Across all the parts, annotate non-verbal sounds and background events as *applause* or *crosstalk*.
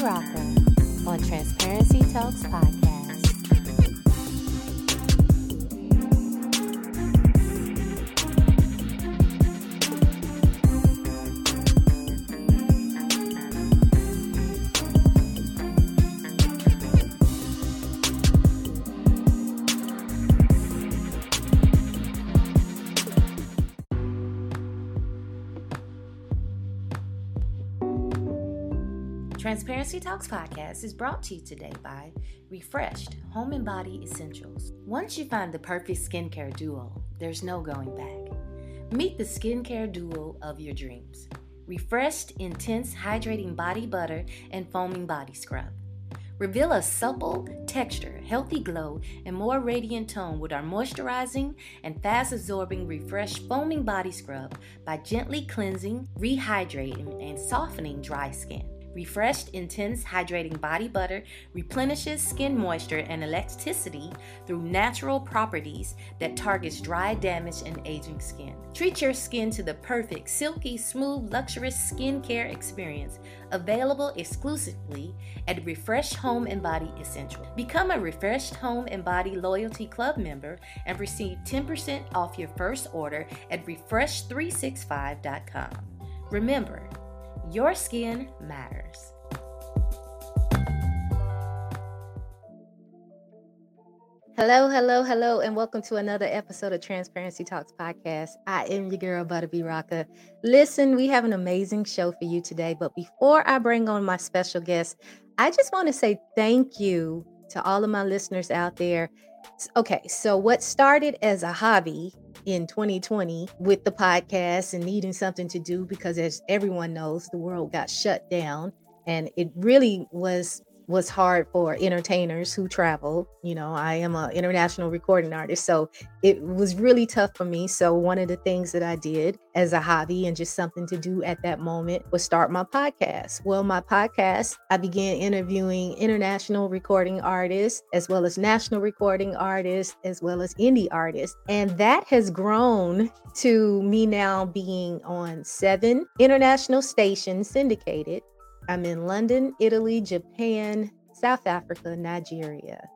Butta B Transparency Talks podcast is brought to you today by Refreshed Home and Body Essentials. Once you find the perfect skincare duo, there's no going back. Meet the skincare duo of your dreams. Refreshed Intense Hydrating Body Butter and Foaming Body Scrub. Reveal a supple texture, healthy glow, and more radiant tone with our moisturizing and fast absorbing Refresh Foaming Body Scrub by gently cleansing, rehydrating, and softening dry skin. Refreshed Intense Hydrating Body Butter replenishes skin moisture and elasticity through natural properties that targets dry, damaged, and aging skin. Treat your skin to the perfect, silky, smooth, luxurious skincare experience available exclusively at Refresh Home and Body Essential. Become a Refreshed Home and Body Loyalty Club member and receive 10% off your first order at refresh365.com. Remember, your skin matters. Hello, hello, hello, and welcome to another episode of Transparency Talks Podcast. I am your girl, Butta B Rocka. Listen, we have an amazing show for you today, but before I bring on my special guest, I just want to say thank you to all of my listeners out there. Okay, so what started as a hobby in 2020 with the podcast and needing something to do because as everyone knows the world got shut down. And it really was was hard for entertainers who travel you know i am an international recording artist so it was really tough for me so one of the things that i did as a hobby and just something to do at that moment was start my podcast. Well my podcast i began interviewing international recording artists as well as national recording artists as well as indie artists and that has grown to me now being on seven international stations syndicated I'm in London, Italy, Japan, South Africa, Nigeria,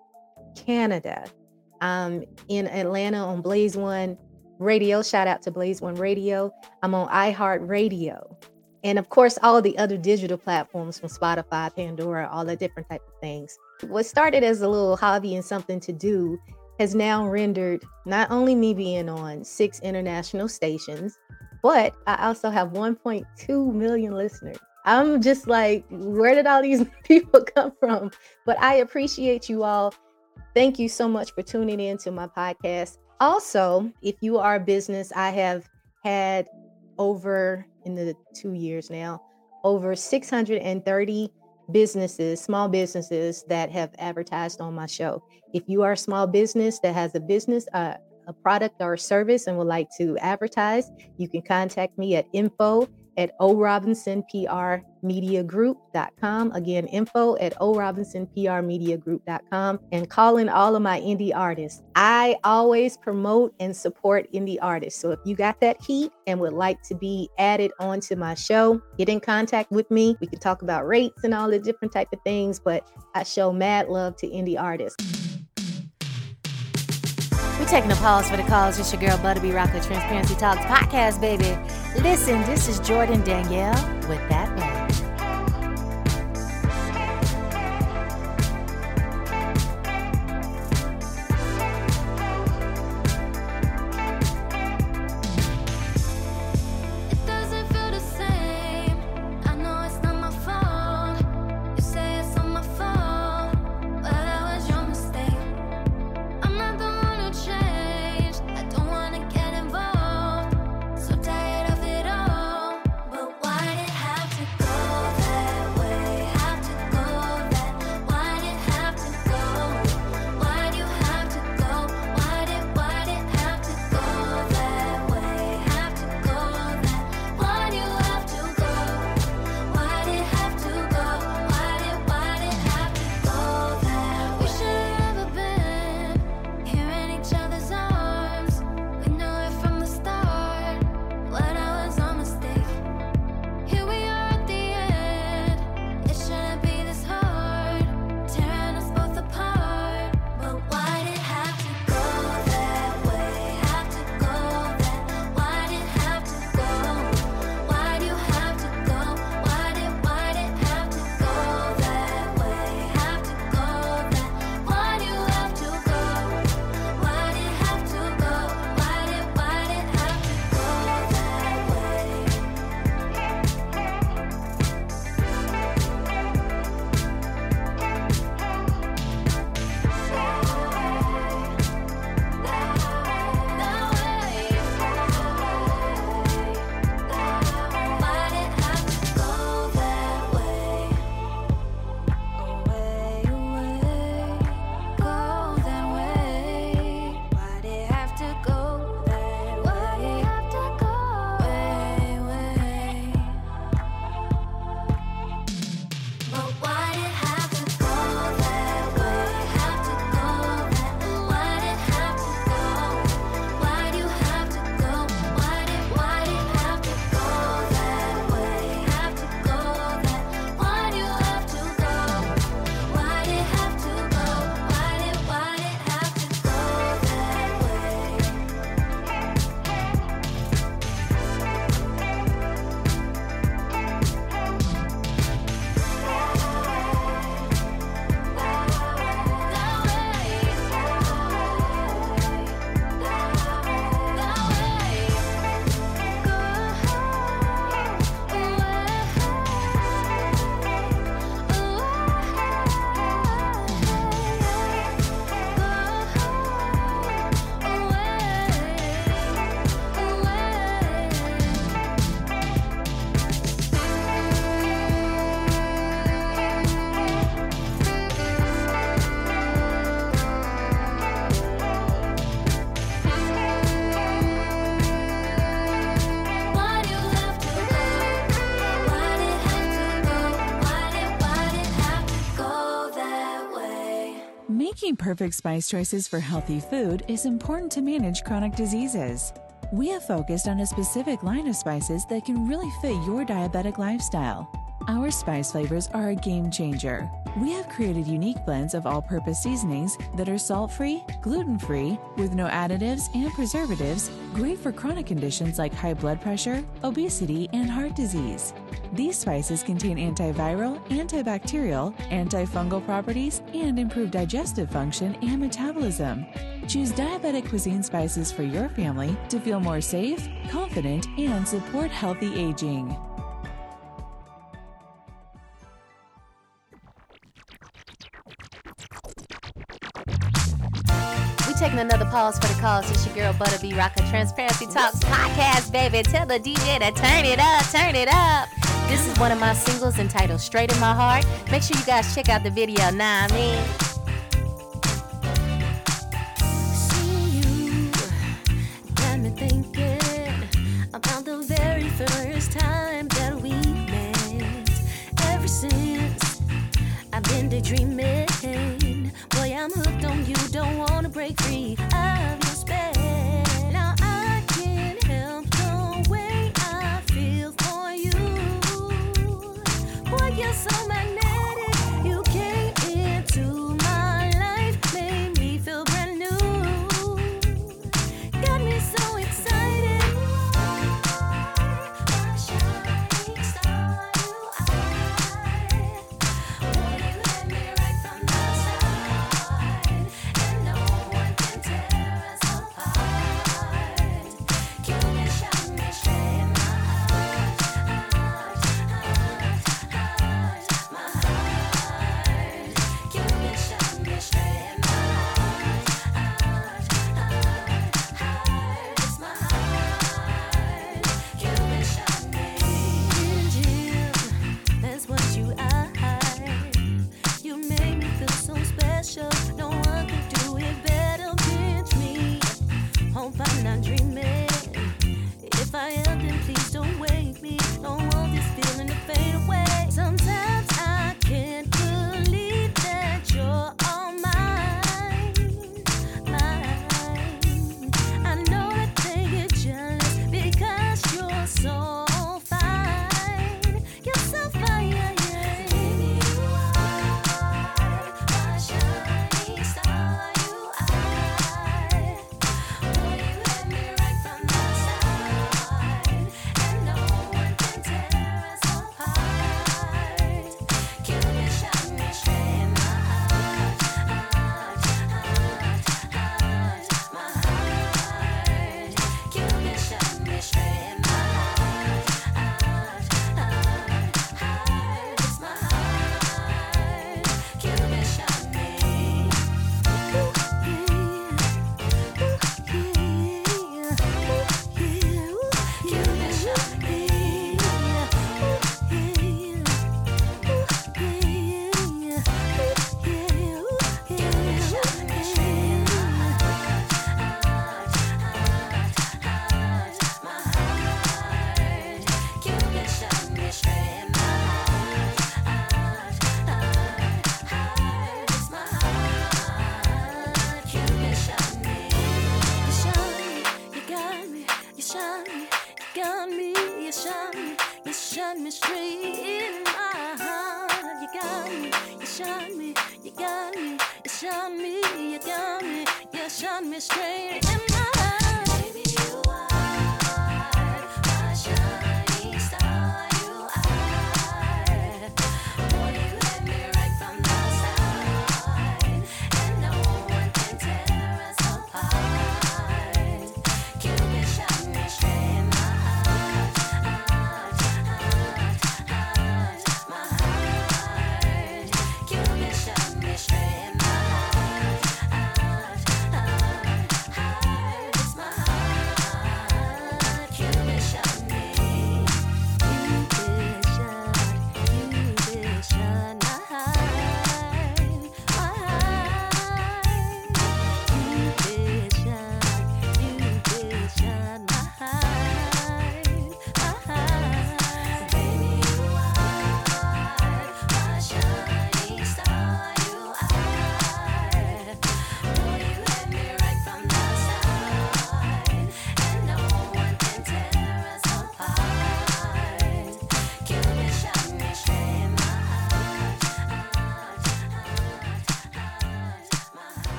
Canada. I'm in Atlanta on Blaze One Radio. Shout out to Blaze One Radio. I'm on iHeart Radio. And of course, all the other digital platforms from Spotify, Pandora, all the different type of things. What started as a little hobby and something to do has now rendered not only me being on six international stations, but I also have 1.2 million listeners. I'm just like, where did all these *laughs* people come from? But I appreciate you all. Thank you so much for tuning in to my podcast. Also, if you are a business, I have had over in the two years now, over 630 businesses, small businesses that have advertised on my show. If you are a small business that has a business, uh, a product or a service and would like to advertise, you can contact me at info at orobinsonprmediagroup.com. Again, info at orobinsonprmediagroup.com and calling all of my indie artists. I always promote and support indie artists. So if you got that heat and would like to be added onto my show, get in contact with me. We can talk about rates and all the different type of things, but I show mad love to indie artists. We're taking a pause for the cause. It's your girl Butta B Rocka Transparency Talks podcast, baby. Listen, this is Jordan Danielle with that man. Perfect spice choices for healthy food is important to manage chronic diseases. We have focused on a specific line of spices that can really fit your diabetic lifestyle. Our spice flavors are a game changer. We have created unique blends of all purpose seasonings that are salt free, gluten free, with no additives and preservatives, great for chronic conditions like high blood pressure, obesity, and heart disease. These spices contain antiviral, antibacterial, antifungal properties, and improve digestive function and metabolism. Choose diabetic cuisine spices for your family to feel more safe, confident, and support healthy aging. Taking another pause for the cause. It's your girl Butta B Rocka Transparency Talks podcast, baby. Tell the DJ to turn it up, turn it up. This is one of my singles entitled Straight in My Heart. Make sure you guys check out the video. Nah, I mean. You got me thinking about the very first time that we met. Ever since I've been daydreaming, break free of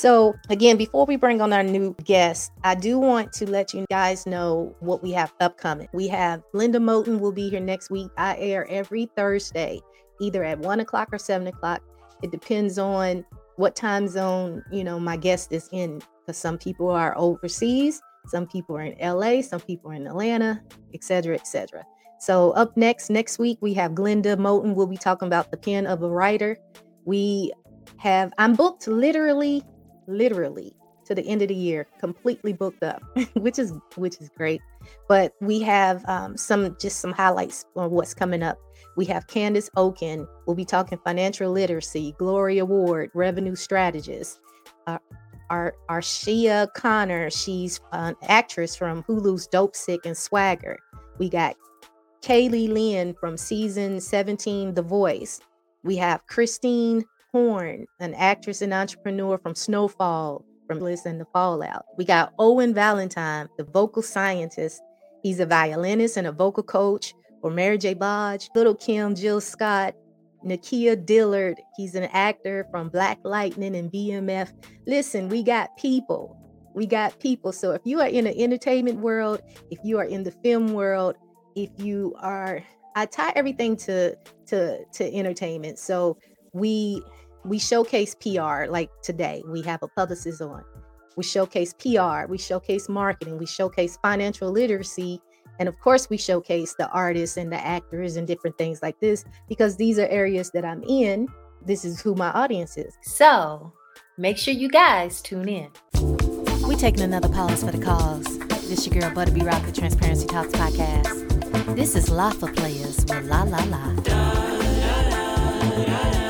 So, again, before we bring on our new guest, I do want to let you guys know what we have upcoming. We have Linda Moten will be here next week. I air every Thursday, either at one o'clock or seven o'clock. It depends on what time zone you know my guest is in, because some people are overseas, some people are in LA, some people are in Atlanta, etc., etc. So up next next week we have Glenda Moten. We'll be talking about the pen of a writer. We have I'm booked literally literally to the end of the year, completely booked up, *laughs* which is which is great. But we have um, some just some highlights on what's coming up. We have Candace Oken. We'll be talking financial literacy, glory award revenue strategist. Uh, our Shia Connor, she's an actress from Hulu's Dopesick and Swagger. We got Kaylee Lynn from season 17, The Voice. We have Christine Horn, an actress and entrepreneur from Snowfall, from and the Fallout. We got Owen Valentine, the vocal scientist. He's a violinist and a vocal coach for Mary J. Blige, Little Kim, Jill Scott, Nakia Dillard. He's an actor from Black Lightning and BMF. Listen, we got people. We got people. So if you are in the entertainment world, if you are in the film world, if you are I tie everything to to to entertainment. So we we showcase PR like today. We have a publicist on. We showcase PR, we showcase marketing, we showcase financial literacy, and of course, we showcase the artists and the actors and different things like this because these are areas that I'm in. This is who my audience is. So make sure you guys tune in. We taking another pause for the cause. This your girl Butta B Rock, the Transparency Talks podcast. This is La for Players with La La La. I've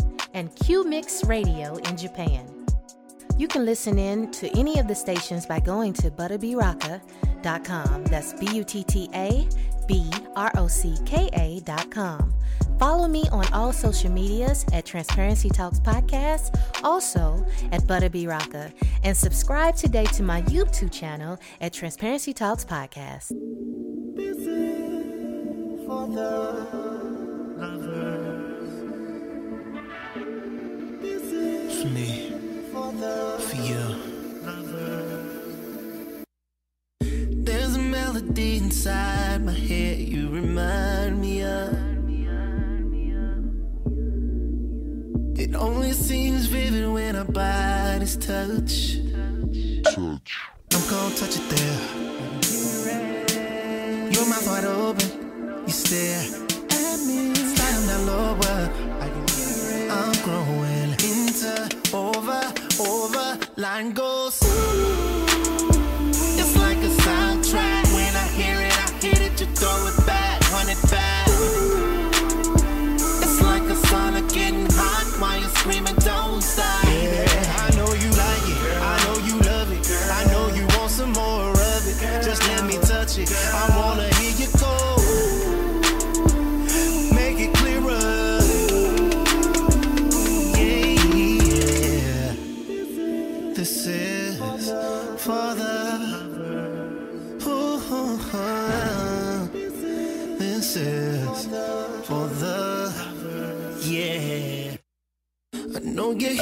and Q Mix Radio in Japan. You can listen in to any of the stations by going to buttabrocka.com. That's B U T T A B R O C K A.com. Follow me on all social medias at Transparency Talks Podcast, also at Butta B Rocka, and subscribe today to my YouTube channel at Transparency Talks Podcast. For me, for you. There's a melody inside my head you remind me of. It only seems vivid when our bodies touch. Touch. I'm gonna touch it there. Your mouth wide open, you stare at me. Slide 'em down lower. I'm growing over. Line goes.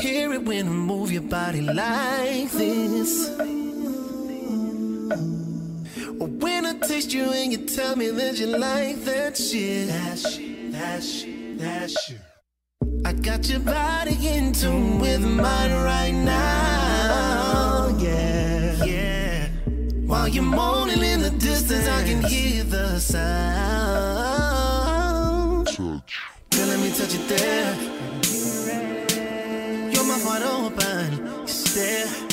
Hear it when I move your body like this. When I taste you and you tell me that you like that shit. That shit, that shit, that shit. I got your body in tune with mine right now. Yeah, yeah. While you're moaning in the distance, I can hear the sound. Girl, let me touch it there. Heart open. You stare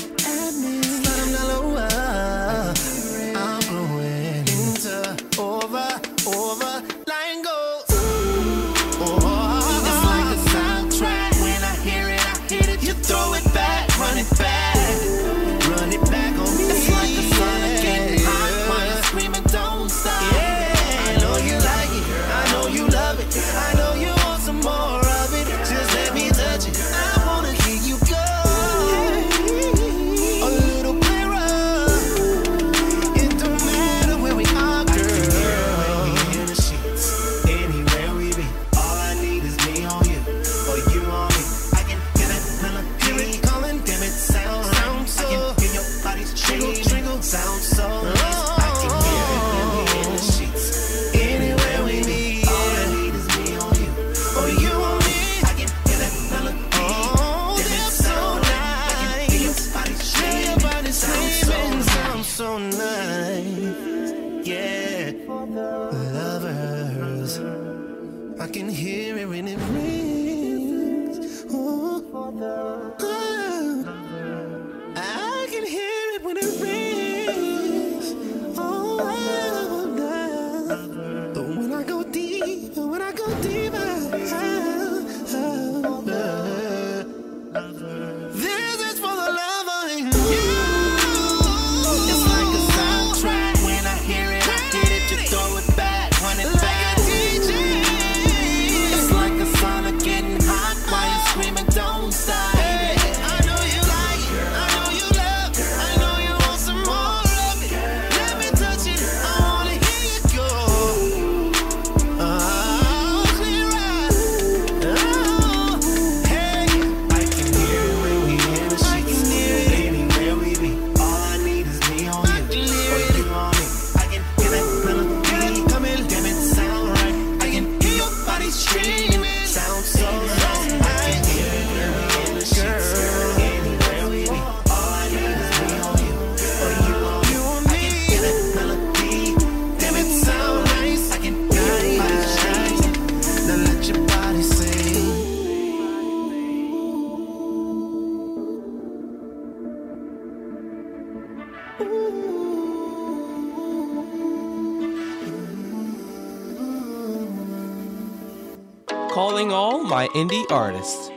my indie artists.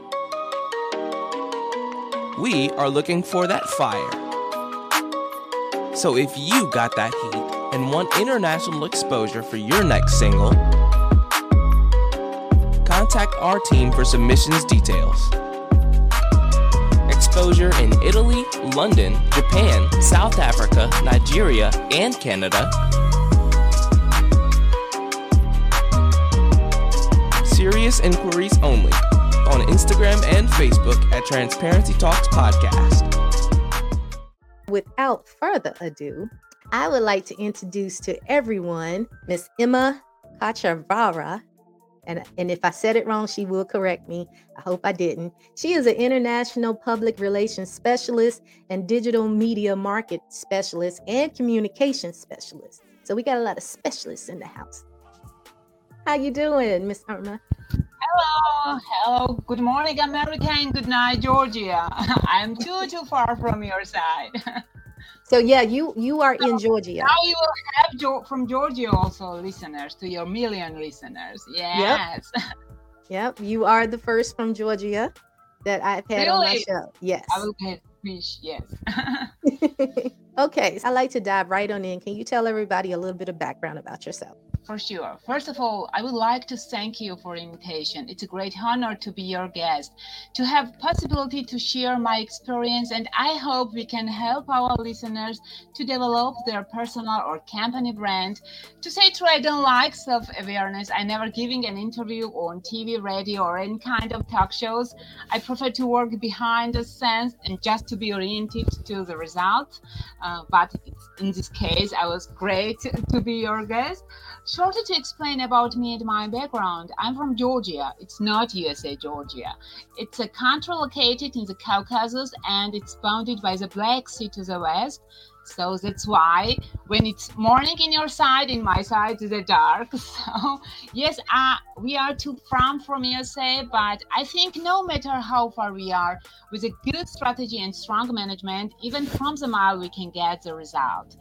We are looking for that fire. So if you got that heat and want international exposure for your next single, contact our team for submissions details. Exposure in Italy, London, Japan, South Africa, Nigeria, and Canada. Serious inquiries only on Instagram and Facebook at Transparency Talks Podcast. Without further ado, I would like to introduce to everyone Miss Emma Kachavara. And, and if I said it wrong, she will correct me. I hope I didn't. She is an international public relations specialist and digital media market specialist and communication specialist. So we got a lot of specialists in the house. How you doing, Miss Irma? Hello, hello. Good morning, America, and good night, Georgia. *laughs* I'm too too far from your side. *laughs* So yeah, you you are in Georgia. Now you will have Geo- from Georgia also listeners to your million listeners. Yes. *laughs* Yep, you are the first from Georgia that I've had on my show. Yes. I will get fish. Yes. okay, so I like to dive right on in. Can you tell everybody a little bit of background about yourself? For sure. First of all, I would like to thank you for invitation. It's a great honor to be your guest, to have possibility to share my experience, and I hope we can help our listeners to develop their personal or company brand. To say true, I don't like self-awareness. I never giving an interview on TV, radio, or any kind of talk shows. I prefer to work behind the scenes and just to be oriented to the result. Uh, but in this case, I was great *laughs* to be your guest. Shortly to explain about me and my background, I'm from Georgia. It's not USA, Georgia. It's a country located in the Caucasus and it's bounded by the Black Sea to the west. So that's why when it's morning in your side, in my side, it's dark. *laughs* So yes, uh, we are too from from USA, but I think no matter how far we are, with a good strategy and strong management, even from the mile, we can get the result.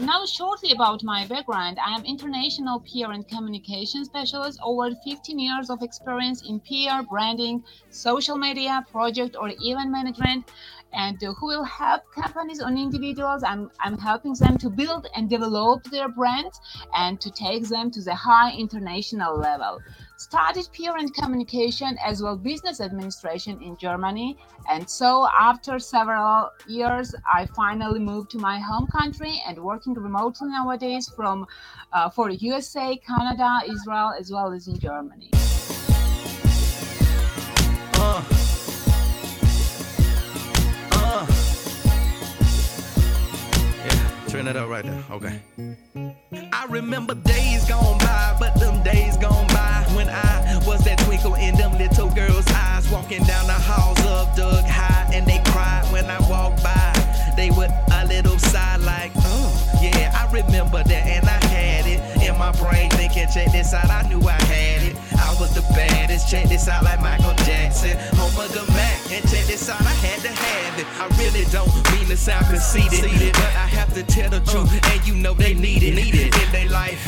Now, shortly about my background, I am international PR and communication specialist, over 15 years of experience in PR, branding, social media, project or event management, and who will help companies and individuals. I'm, I'm helping them to build and develop their brands and to take them to the high international level. Started and communication as well business administration in Germany, and so after several years, I finally moved to my home country and working remotely nowadays from uh, for USA, Canada, Israel, as well as in Germany. Yeah, turn it up right there. Okay. I remember days gone by, but them days gone by when I was that twinkle in them little girls' eyes, walking down the halls of Doug High, and they cried when I walked by. They would a little sigh like, oh, yeah, I remember that, and I had it in my brain, thinking, check this out, I knew I had it. I was the baddest, check this out, like Michael Jackson, home of the Mac, and check this out, I had to have it. I really don't mean to sound conceited, but I have to tell the truth, and you know they need it, need it in their life,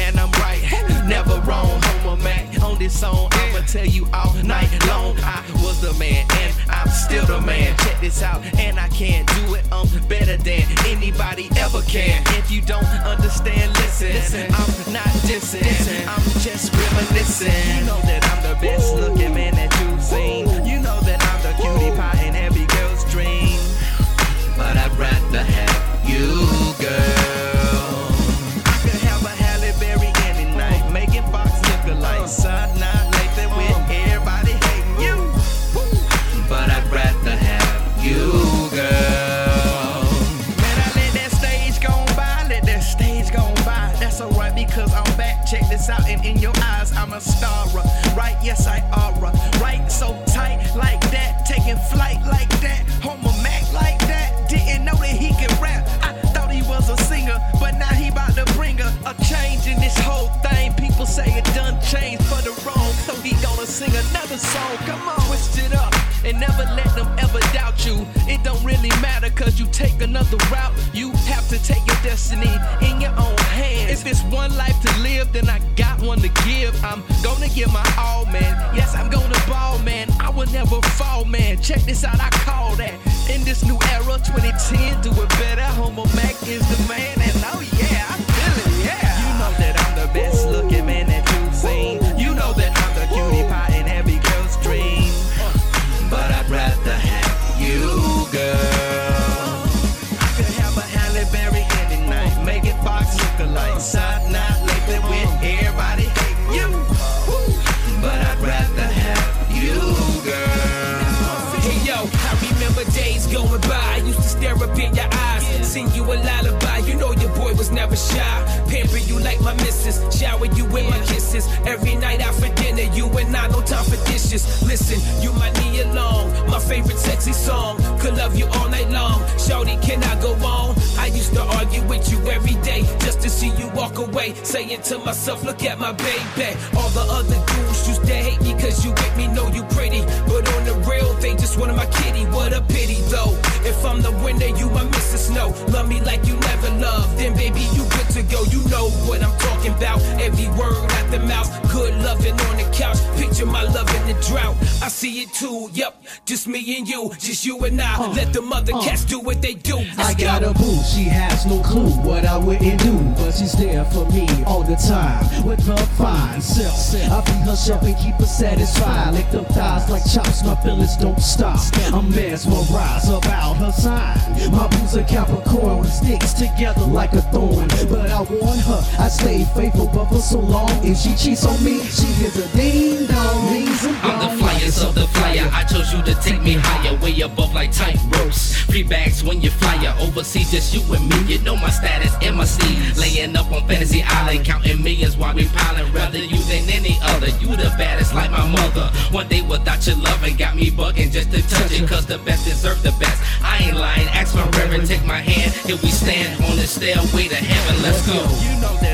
and I'm right, never wrong. Home of Mac on this song, I'ma tell you all night long. I was the man, and I'm still the man. Check this out, and I can't do it um better than anybody ever can. If you don't understand, listen. I'm not dissing, I'm just reminiscing. You know that I'm the best looking man that you've seen. Cutie pie in every girl's dream. But I'd rather have you, girl. I could have a Halle Berry any night, making box look alike. Sun not Lathan with everybody hating you. But I'd rather have you, girl. Man, I let that stage go by, let that stage go by. That's alright because I'm back. Check this out, and in your eyes, I'm a star. Right, yes, I are. Right, so tight like taking flight like that, home of Mac like that. Didn't know that he could rap. I thought he was a singer, but now he about to bring a, a change in this whole thing. People say it done changed for the wrong, so he gonna sing another song. Come on, twist it up and never let them ever doubt you. It don't really matter cause you take another route. You to take your destiny in your own hands. If it's one life to live, then I got one to give. I'm gonna give my all, man. Yes, I'm gonna ball, man. I will never fall, man. Check this out, I call that. In this new era, 2010, do it better. Homo Mac is the man, and oh yeah, I feel it, yeah. You know that I'm the best looking my baby. Just you and I. Uh, Let the mother uh. cats do what they do. Let's I got go. a boo, she has no clue what I wouldn't do, but she's there for me all the time with her fine self. I feed herself and keep her satisfied, lick them thighs like chops, my feelings don't stop. I'm mesmerized about her sign. My boo's a Capricorn sticks together like a thorn, but I warn her I stay faithful, but for so long if she cheats on me, she hears a ding dong, I'm the flyest of the flyer. I chose you to take me higher, way above like tight ropes. Free bags when you flyer overseas, just you and me. You know my status seed. Laying up on Fantasy Island, counting millions while we piling. Rather you than any other. You the baddest like my mother. One day without your loving got me bugging just to touch it. Cause the best deserve the best. I ain't lying. Ask my reverend, take my hand. Here we stand on the stairway to heaven. Let's go. You know that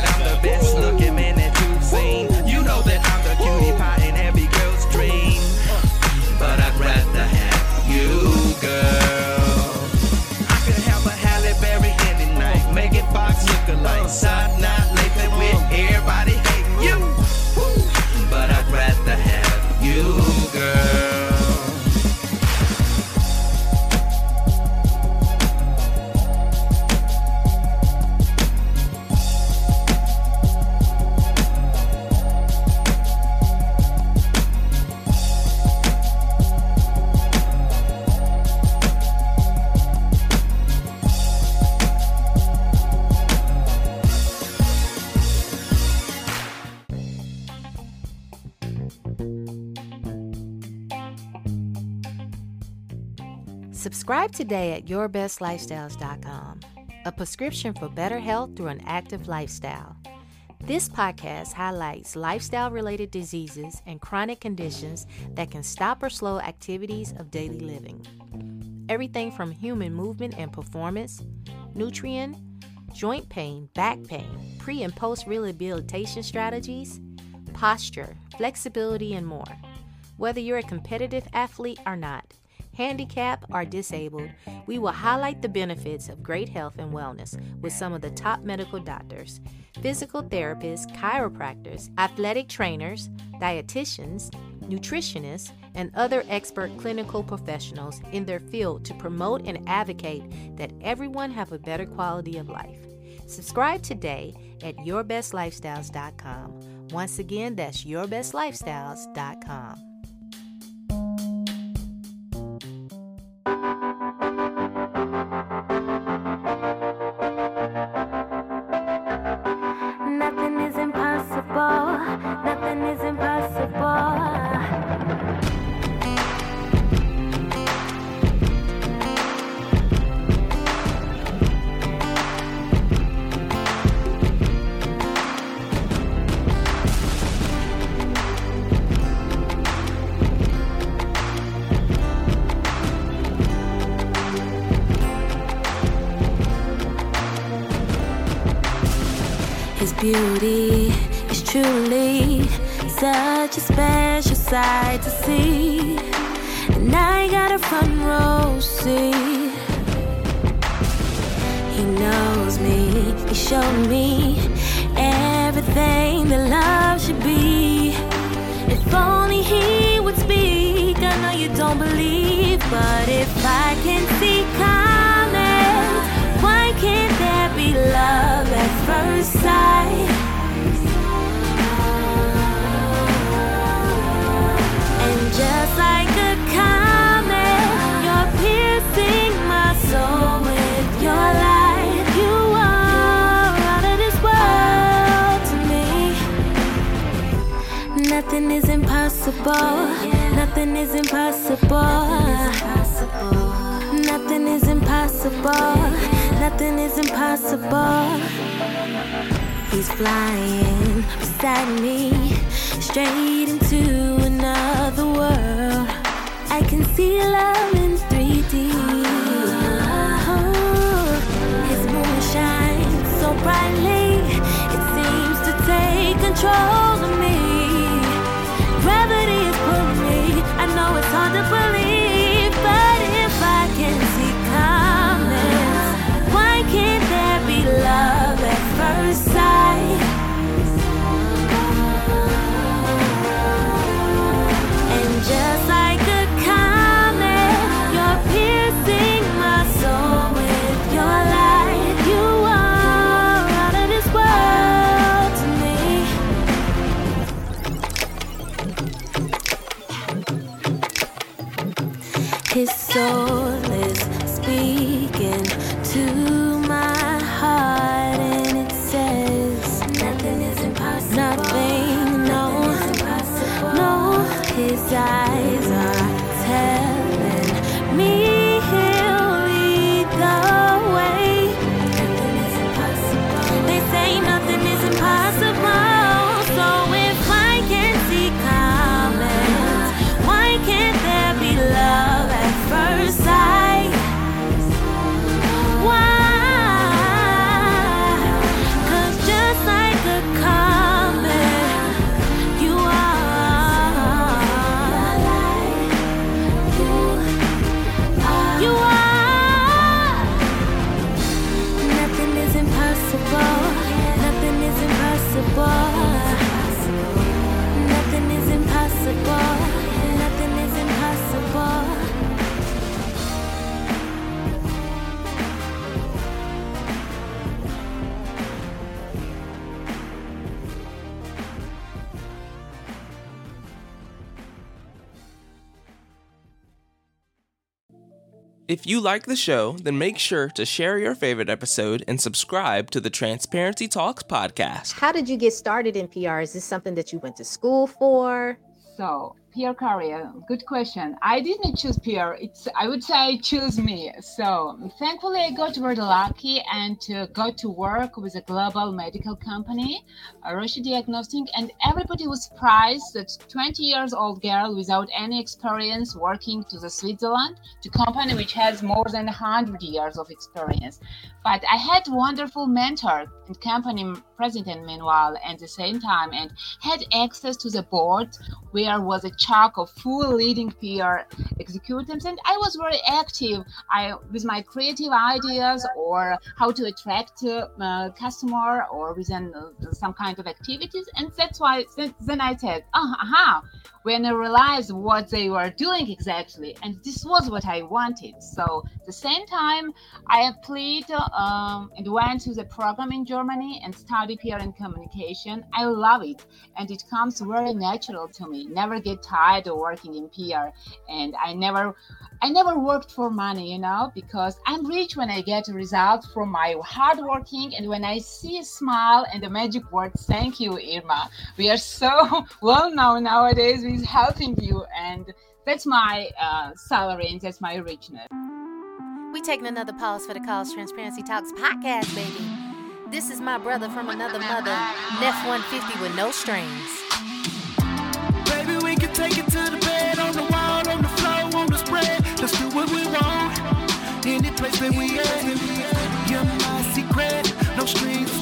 Subscribe today at yourbestlifestyles.com, a prescription for better health through an active lifestyle. This podcast highlights lifestyle related diseases and chronic conditions that can stop or slow activities of daily living. Everything from human movement and performance, nutrient, joint pain, back pain, pre and post rehabilitation strategies, posture, flexibility, and more. Whether you're a competitive athlete or not, handicapped or disabled, we will highlight the benefits of great health and wellness with some of the top medical doctors, physical therapists, chiropractors, athletic trainers, dietitians, nutritionists, and other expert clinical professionals in their field to promote and advocate that everyone have a better quality of life. Subscribe today at yourbestlifestyles.com. Once again, that's yourbestlifestyles.com. beauty is truly such a special sight to see. And I got a front row seat. He knows me, he showed me everything that love should be. If only he would speak. I know you don't believe, but if I can see love at first sight? And just like a comet, you're piercing my soul with your light. You are out of this world to me. Nothing is impossible. Nothing is impossible. Nothing is impossible. He's flying beside me, straight into another world. I can see love in 3D. Uh-huh. His moon shines so brightly, it seems to take control If you like the show, then make sure to share your favorite episode and subscribe to the Transparency Talks podcast. How did you get started in PR? Is this something that you went to school for? So, PR career, good question. I didn't choose PR. It's I would say choose me. So, thankfully, I got very lucky and uh, got to work with a global medical company, uh, Roche Diagnostic, and everybody was surprised that 20 years old girl without any experience working to the Switzerland to company which has more than 100 years of experience. But I had wonderful mentor and company president meanwhile at the same time and had access to the board where was a chunk of full leading peer executives. And I was very active I with my creative ideas or how to attract uh, uh, customer or within uh, some kind of activities. And that's why then, then I said oh, aha when I realized what they were doing exactly and this was what I wanted. So the same time I applied um, and went to the program in Germany and studied PR and communication. I love it and it comes very natural to me. Never get tired of working in PR and I never I never worked for money, you know, because I'm rich when I get a result from my hard working and when I see a smile and the magic word, thank you, Irma. We are so *laughs* well known nowadays with helping you, and that's my uh, salary and that's my richness. We taking another pause for the Cause Transparency Talks podcast, baby. This is my brother from another mother, Neff 150 with no strings. Baby, we can take it to the bed, on the wall, on the floor, on the spread. Let's do what we want. Any place that we at. You're my secret, no strings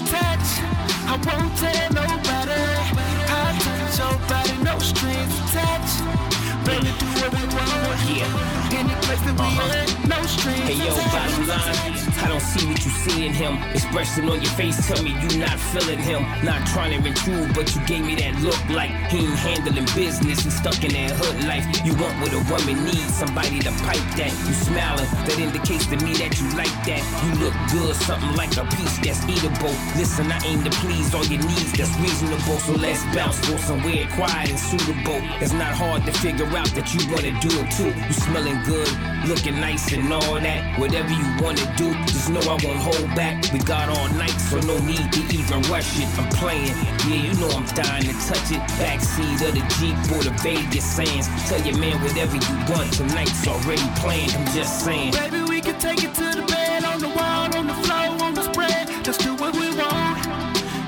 Hey yo, bottom line. I don't see what you see in him. Expression on your face tell me you not feeling him. Not trying to intrude, but you gave me that look like he ain't handling business. He stuck in that hood life. You want what a woman needs, somebody to pipe that. You smiling, that indicates to me that you like that. You look good, something like a piece that's eatable. Listen, I aim to please all your needs, that's reasonable. So let's bounce for somewhere quiet and suitable. It's not hard to figure out that you wanna do it too. You smelling good, looking nice and all that. Whatever you wanna do, just know I won't hold back. We got all night, so no need to even rush it. I'm playing, yeah, you know I'm dying to touch it. Backseat of the Jeep or the Vegas sands. Tell your man whatever you want, tonight's already planned. I'm just saying. Baby, we can take it to the bed, on the wall, on the floor, on the spread. Just do what we want.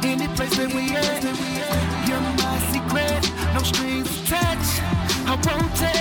Any place that we at. You're my secret, no strings attached. I won't tell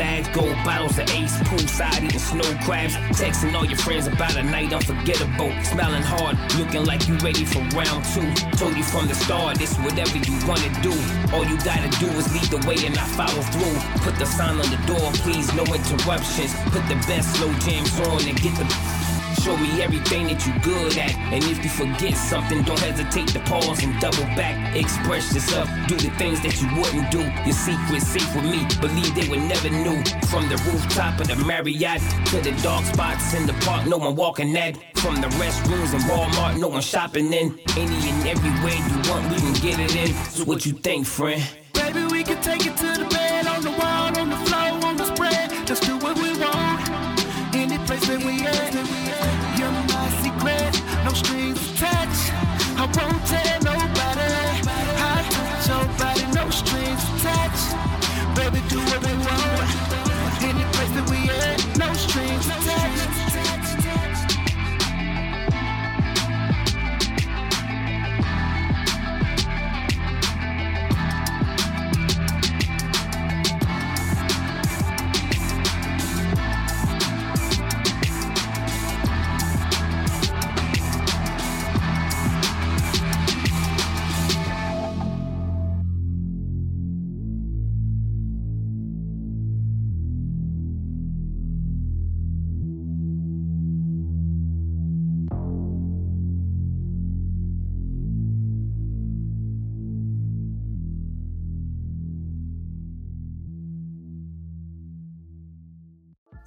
bags, gold bottles of Ace, poolside eating snow crabs, texting all your friends about a night unforgettable, smiling hard, looking like you ready for round two. Told you from the start, this whatever you wanna do. All you gotta do is lead the way and I follow through. Put the sign on the door, please, no interruptions. Put the best slow jams on and get the Show me everything that you good at. And if you forget something, don't hesitate to pause and double back. Express yourself, do the things that you wouldn't do. Your secret's safe with me, believe they would never knew. From the rooftop of the Marriott to the dark spots in the park, no one walking that. From the restrooms in Walmart, no one shopping in. Any and everywhere you want, we can get it in. So what you think, friend? Baby, we can take it to the bed, on the wall, on the floor, on the spread. Just do what we want. Any place that we at. Strings attached. I won't tell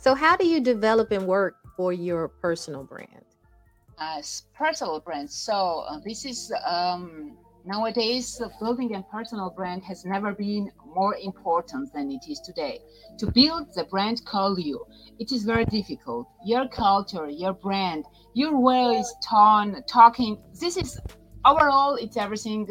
So, how do you develop and work for your personal brand? as personal brand. So uh, this is um, nowadays uh, building a personal brand has never been more important than it is today. To build the brand called you, it is very difficult. Your culture, your brand, your ways, tone, talking. This is overall, it's everything.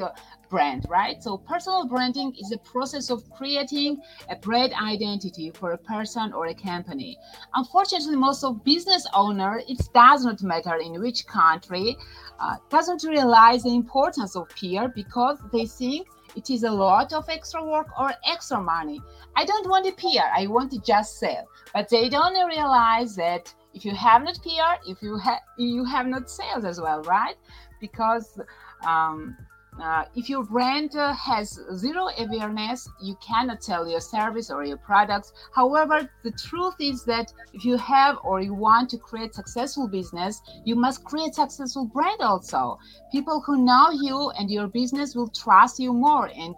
Brand right? So personal branding is the process of creating a brand identity for a person or a company. Unfortunately most of business owner it does not matter in which country uh, doesn't realize the importance of PR because they think it is a lot of extra work or extra money. I don't want a pr i want to just sell. But they don't realize that if you have not pr if you have you have not sales as well right? Because um, uh, if your brand uh, has zero awareness, you cannot sell your service or your products. However, the truth is that if you have or you want to create successful business, you must create successful brand also. People who know you and your business will trust you more and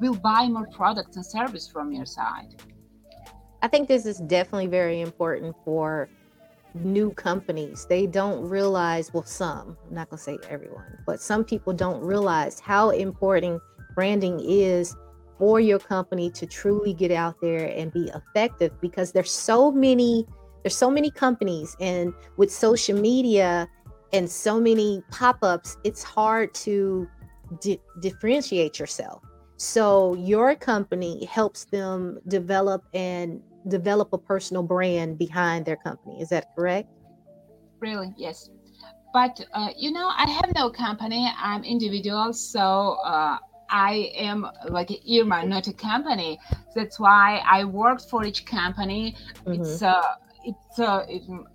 will buy more products and service from your side. I think this is definitely very important for new companies. They don't realize, well, some, I'm not going to say everyone, but some people don't realize how important branding is for your company to truly get out there and be effective because there's so many there's so many companies and with social media and so many pop-ups it's hard to di- differentiate yourself so your company helps them develop and develop a personal brand behind their company. Is that correct? Really, yes. But uh, you know, I have no company. I'm individual, so uh, I am like Irma, not a company. That's why I worked for each company. Mm-hmm. It's uh, it's uh,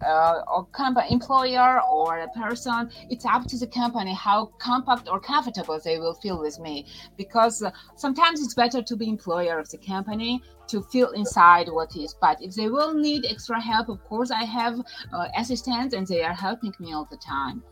uh, a company employer or a person it's up to the company how compact or comfortable they will feel with me. Because uh, sometimes it's better to be employer of the company to feel inside what is. But if they will need extra help of course i have assistants and they are helping me all the time.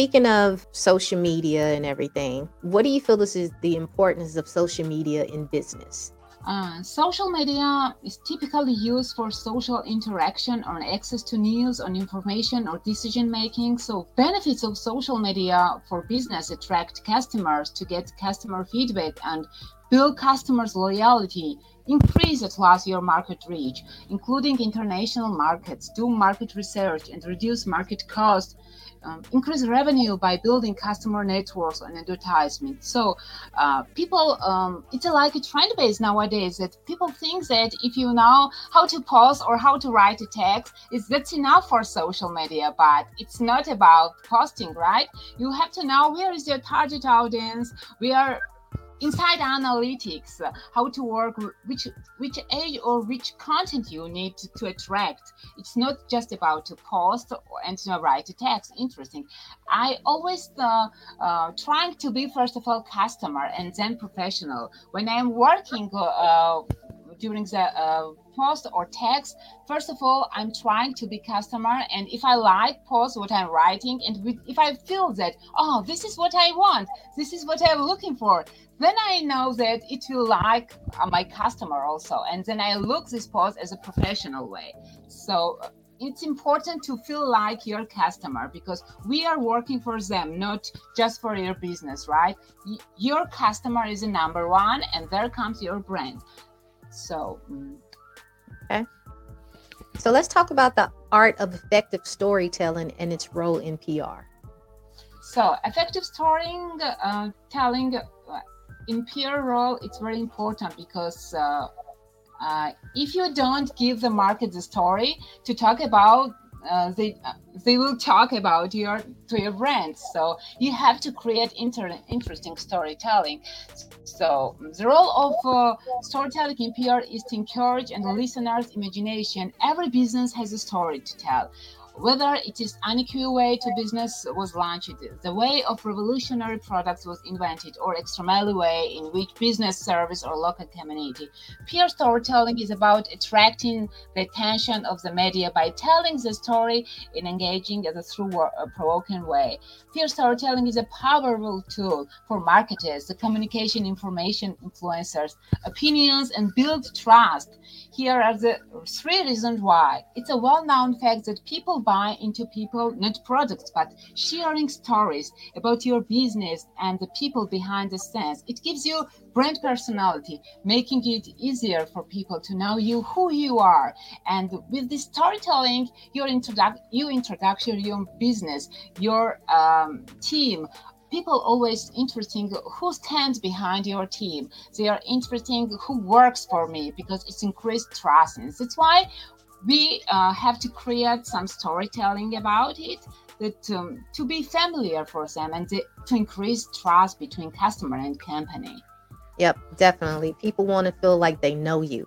Speaking of social media and everything, what do you feel this is the importance of social media in business? Uh, social media is typically used for social interaction or access to news on information or decision making. So benefits of social media for business attract customers to get customer feedback and build customers loyalty increase at last your market reach including international markets do market research and reduce market cost um, increase revenue by building customer networks and advertisement. So uh, people, um, it's like a trend base nowadays that people think that if you know how to post or how to write a text, is that's enough for social media. But it's not about posting, right? You have to know where is your target audience, where inside analytics how to work which which age or which content you need to, attract. It's not just about post and write a text. Interesting. I always uh, uh, trying to be first of all customer and then professional. When i'm working uh, during the uh, post or text first of all i'm trying to be customer and if i like post what i'm writing and with, if i feel that oh this is what i want this is what i'm looking for then i know that it will like uh, my customer also and then i look this post as a professional way. So uh, it's important to feel like your customer because we are working for them not just for your business right? Your customer is a number one and there comes your brand so mm, Okay. So let's talk about the art of effective storytelling and its role in PR. So effective storytelling, uh, telling uh, in PR role, it's very important because uh, uh, if you don't give the market the story to talk about, uh, they uh, they will talk about your to your brand. So you have to create inter- interesting storytelling. So the role of uh, storytelling in PR is to encourage and the listener's imagination. Every business has a story to tell. Whether it is an unequal way to business was launched, the way of revolutionary products was invented, or extremely way in which business service or local community. PR storytelling is about attracting the attention of the media by telling the story in engaging as a through a provoking way. PR storytelling is a powerful tool for marketers, the communication information influencers, opinions, and build trust. Here are the three reasons why. It's a well known fact that people buy into people, not products, but sharing stories about your business and the people behind the scenes. It gives you brand personality, making it easier for people to know you, who you are. And with this storytelling, your introduc- you introduction, your business, your um, team, people always interesting who stands behind your team they are interesting who works for me because it's increased trust and that's why we uh, have to create some storytelling about it that um, to be familiar for them and to, to increase trust between customer and company Yep, definitely. People want to feel like they know you.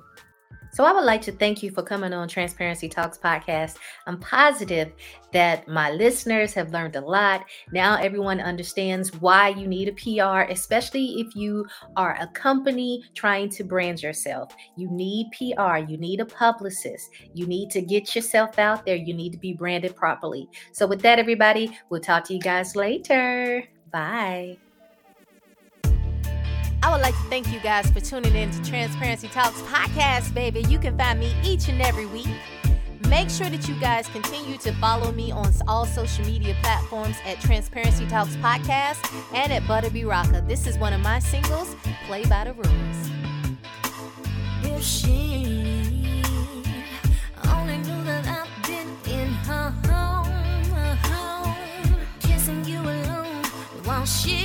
So I would like to thank you for coming on Transparency Talks podcast. I'm positive that my listeners have learned a lot. Now everyone understands why you need a PR, especially if you are a company trying to brand yourself. You need PR, you need a publicist, you need to get yourself out there, you need to be branded properly. So with that everybody, we'll talk to you guys later. Bye. I would like to thank you guys for tuning in to Transparency Talks podcast, baby. You can find me each and every week. Make sure that you guys continue to follow me on all social media platforms at Transparency Talks Podcast and at Butta B Rocka. This is one of my singles, Play by the Rules. If she only knew that I've been in her home, her home, kissing you alone while she